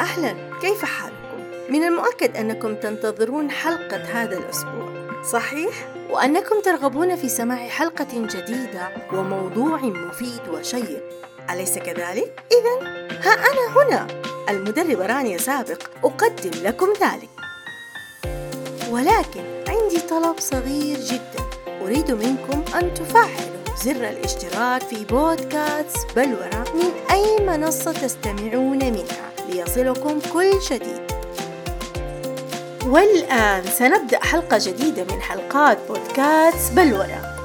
أهلا كيف حالكم؟ من المؤكد أنكم تنتظرون حلقة هذا الأسبوع صحيح؟ وأنكم ترغبون في سماع حلقة جديدة وموضوع مفيد وشيق أليس كذلك؟ إذا ها أنا هنا المدربة رانيا سابق أقدم لكم ذلك ولكن عندي طلب صغير جدا أريد منكم أن تفعلوا زر الاشتراك في بودكاست بلورة من أي منصة تستمعون منها ليصلكم كل جديد. والآن سنبدأ حلقة جديدة من حلقات بودكاست بلورة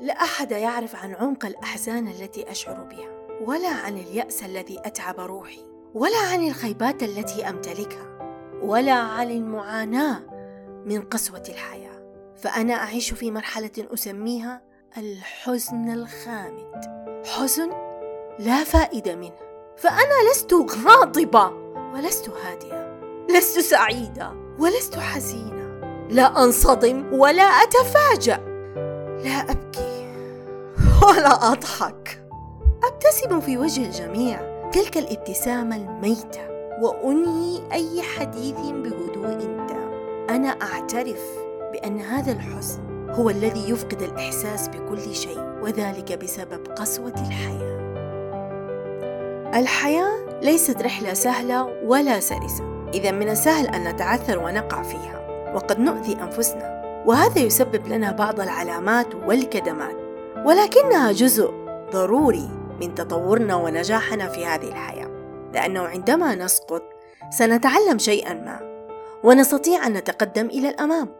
لا أحد يعرف عن عمق الأحزان التي أشعر بها ولا عن اليأس الذي أتعب روحي ولا عن الخيبات التي أمتلكها ولا عن المعاناة من قسوة الحياة. فأنا أعيش في مرحلة أسميها الحزن الخامد. حزن لا فائدة منه. فأنا لست غاضبة ولست هادئة لست سعيدة ولست حزينة. لا أنصدم ولا أتفاجأ. لا أبكي ولا أضحك. أبتسم في وجه الجميع تلك الابتسامة الميتة. وأنهي أي حديث بهدوء تام أنا أعترف بأن هذا الحزن هو الذي يفقد الإحساس بكل شيء وذلك بسبب قسوة الحياة. الحياة ليست رحلة سهلة ولا سلسة، إذا من السهل أن نتعثر ونقع فيها، وقد نؤذي أنفسنا، وهذا يسبب لنا بعض العلامات والكدمات، ولكنها جزء ضروري من تطورنا ونجاحنا في هذه الحياة، لأنه عندما نسقط سنتعلم شيئا ما، ونستطيع أن نتقدم إلى الأمام.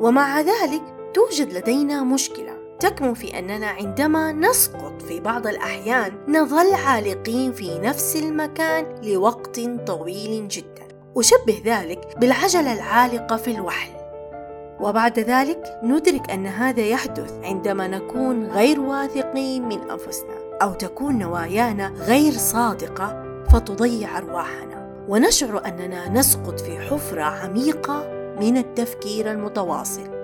ومع ذلك توجد لدينا مشكلة تكمن في أننا عندما نسقط في بعض الأحيان نظل عالقين في نفس المكان لوقت طويل جدا. أشبه ذلك بالعجلة العالقة في الوحل. وبعد ذلك ندرك أن هذا يحدث عندما نكون غير واثقين من أنفسنا أو تكون نوايانا غير صادقة فتضيع أرواحنا. ونشعر أننا نسقط في حفرة عميقة من التفكير المتواصل.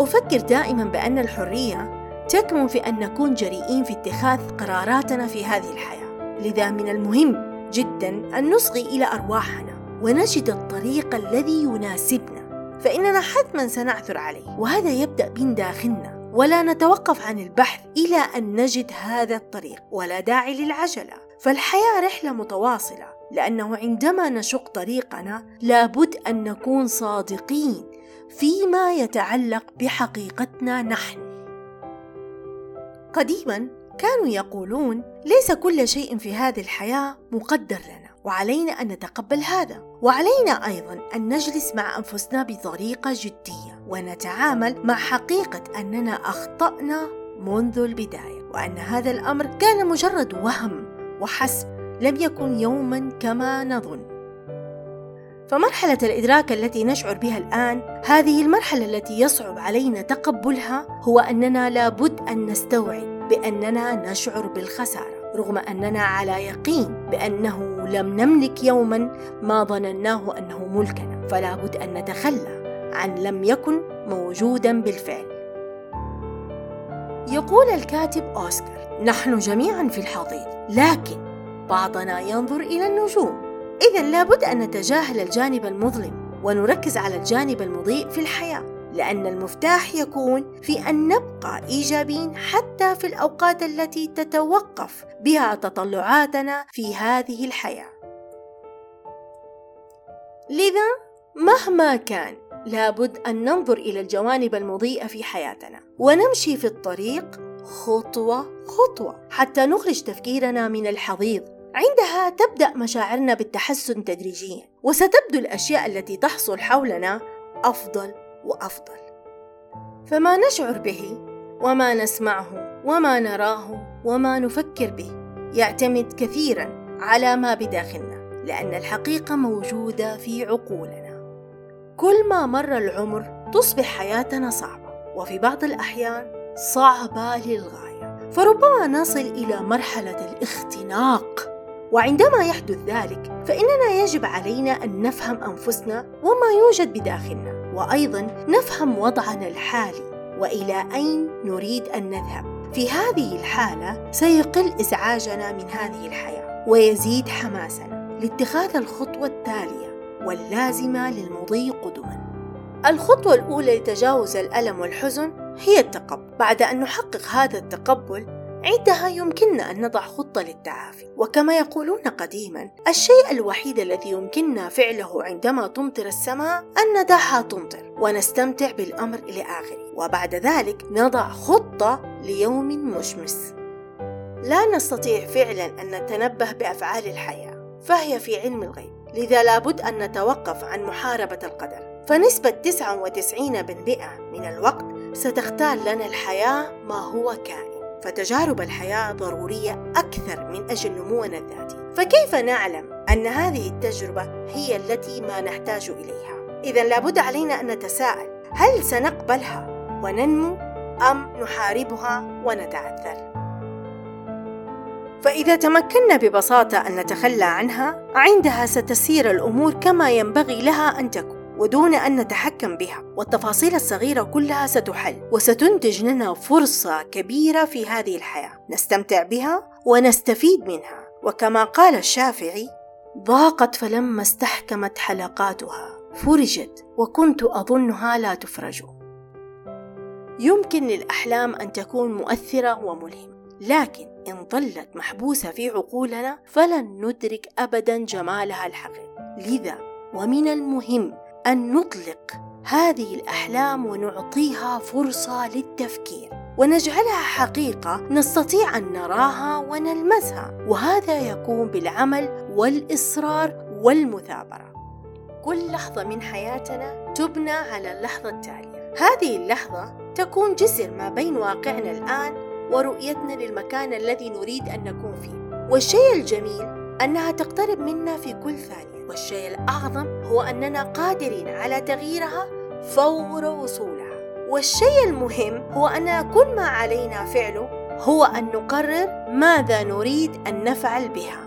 أفكر دائما بأن الحرية تكمن في أن نكون جريئين في اتخاذ قراراتنا في هذه الحياة. لذا من المهم جدا أن نصغي إلى أرواحنا ونجد الطريق الذي يناسبنا فإننا حتما سنعثر عليه. وهذا يبدأ من داخلنا ولا نتوقف عن البحث إلى أن نجد هذا الطريق. ولا داعي للعجلة فالحياة رحلة متواصلة. لأنه عندما نشق طريقنا لابد أن نكون صادقين فيما يتعلق بحقيقتنا نحن. قديما كانوا يقولون ليس كل شيء في هذه الحياة مقدر لنا وعلينا أن نتقبل هذا. وعلينا أيضا أن نجلس مع أنفسنا بطريقة جدية ونتعامل مع حقيقة أننا أخطأنا منذ البداية وأن هذا الأمر كان مجرد وهم وحسب. لم يكن يوما كما نظن. فمرحلة الإدراك التي نشعر بها الآن هذه المرحلة التي يصعب علينا تقبلها هو أننا لابد أن نستوعب بأننا نشعر بالخسارة رغم أننا على يقين بأنه لم نملك يوما ما ظنناه أنه ملكنا. فلا بد أن نتخلى عن لم يكن موجودا بالفعل. يقول الكاتب أوسكار نحن جميعا في الحضيض لكن بعضنا ينظر إلى النجوم إذا لابد أن نتجاهل الجانب المظلم ونركز على الجانب المضيء في الحياة لأن المفتاح يكون في أن نبقى إيجابيين حتى في الأوقات التي تتوقف بها تطلعاتنا في هذه الحياة. لذا مهما كان لابد أن ننظر إلى الجوانب المضيئة في حياتنا ونمشي في الطريق خطوة خطوة. حتى نخرج تفكيرنا من الحضيض. عندها تبدأ مشاعرنا بالتحسن تدريجيا وستبدو الأشياء التي تحصل حولنا أفضل وأفضل. فما نشعر به وما نسمعه وما نراه وما نفكر به يعتمد كثيرا على ما بداخلنا لأن الحقيقة موجودة في عقولنا. كل ما مر العمر تصبح حياتنا صعبة. وفي بعض الأحيان صعبة للغاية. فربما نصل إلى مرحلة الاختناق. وعندما يحدث ذلك فإننا يجب علينا أن نفهم أنفسنا وما يوجد بداخلنا. وأيضا نفهم وضعنا الحالي. وإلى أين نريد أن نذهب؟ في هذه الحالة سيقل إزعاجنا من هذه الحياة. ويزيد حماسنا لاتخاذ الخطوة التالية واللازمة للمضي قدما. الخطوة الأولى لتجاوز الألم والحزن هي التقبل. بعد أن نحقق هذا التقبل عندها يمكننا أن نضع خطة للتعافي. وكما يقولون قديما الشيء الوحيد الذي يمكننا فعله عندما تمطر السماء أن ندعها تمطر ونستمتع بالأمر إلى آخره. وبعد ذلك نضع خطة ليوم مشمس. لا نستطيع فعلا أن نتنبه بأفعال الحياة فهي في علم الغيب. لذا لابد أن نتوقف عن محاربة القدر. فنسبة 99% من الوقت ستختار لنا الحياة ما هو كائن. فتجارب الحياة ضرورية أكثر من أجل نمونا الذاتي. فكيف نعلم أن هذه التجربة هي التي ما نحتاج إليها؟ إذا لابد علينا أن نتساءل. هل سنقبلها وننمو أم نحاربها ونتعثر؟ فإذا تمكنا ببساطة أن نتخلى عنها عندها ستسير الأمور كما ينبغي لها أن تكون. ودون أن نتحكم بها والتفاصيل الصغيرة كلها ستحل وستنتج لنا فرصة كبيرة في هذه الحياة. نستمتع بها ونستفيد منها. وكما قال الشافعي ضاقت فلما استحكمت حلقاتها فرجت وكنت أظنها لا تفرج. يمكن للأحلام أن تكون مؤثرة وملهمة لكن إن ظلت محبوسة في عقولنا فلن ندرك أبدا جمالها الحقيقي. لذا ومن المهم أن نطلق هذه الأحلام ونعطيها فرصة للتفكير. ونجعلها حقيقة نستطيع أن نراها ونلمسها. وهذا يكون بالعمل والإصرار والمثابرة. كل لحظة من حياتنا تبنى على اللحظة التالية. هذه اللحظة تكون جسر ما بين واقعنا الآن ورؤيتنا للمكان الذي نريد أن نكون فيه. والشيء الجميل أنها تقترب منا في كل ثانية. والشيء الأعظم هو أننا قادرين على تغييرها فور وصولها. والشيء المهم هو أن كل ما علينا فعله هو أن نقرر ماذا نريد أن نفعل بها.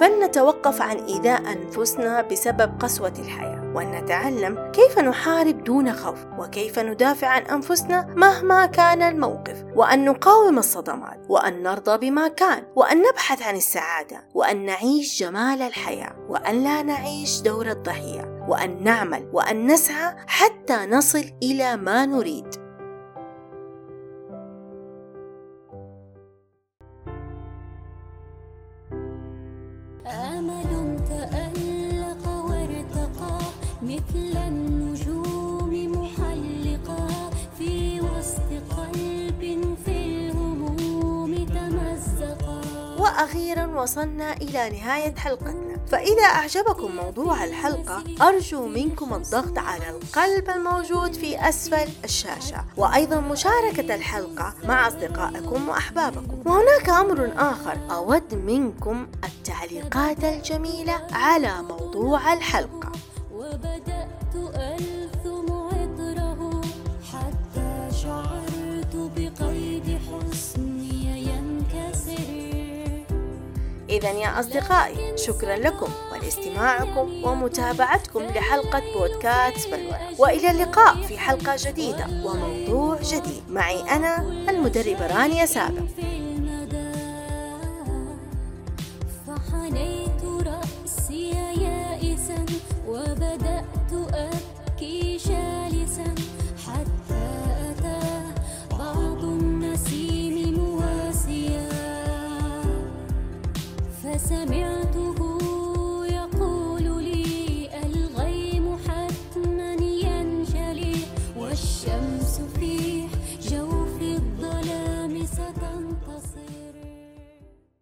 فلنتوقف عن إيذاء أنفسنا بسبب قسوة الحياة. وأن نتعلم كيف نحارب دون خوف وكيف ندافع عن أنفسنا مهما كان الموقف وأن نقاوم الصدمات وأن نرضى بما كان وأن نبحث عن السعادة وأن نعيش جمال الحياة وأن لا نعيش دور الضحية وأن نعمل وأن نسعى حتى نصل إلى ما نريد. وأخيرا وصلنا إلى نهاية حلقتنا. فإذا أعجبكم موضوع الحلقة أرجو منكم الضغط على القلب الموجود في أسفل الشاشة. وأيضا مشاركة الحلقة مع أصدقائكم وأحبابكم. وهناك أمر آخر أود منكم التعليقات الجميلة على موضوع الحلقة. إذا يا أصدقائي شكرا لكم ولإستماعكم ومتابعتكم لحلقة بودكاست بلورة وإلى اللقاء في حلقة جديدة وموضوع جديد. معي أنا المدربة رانيا سابق.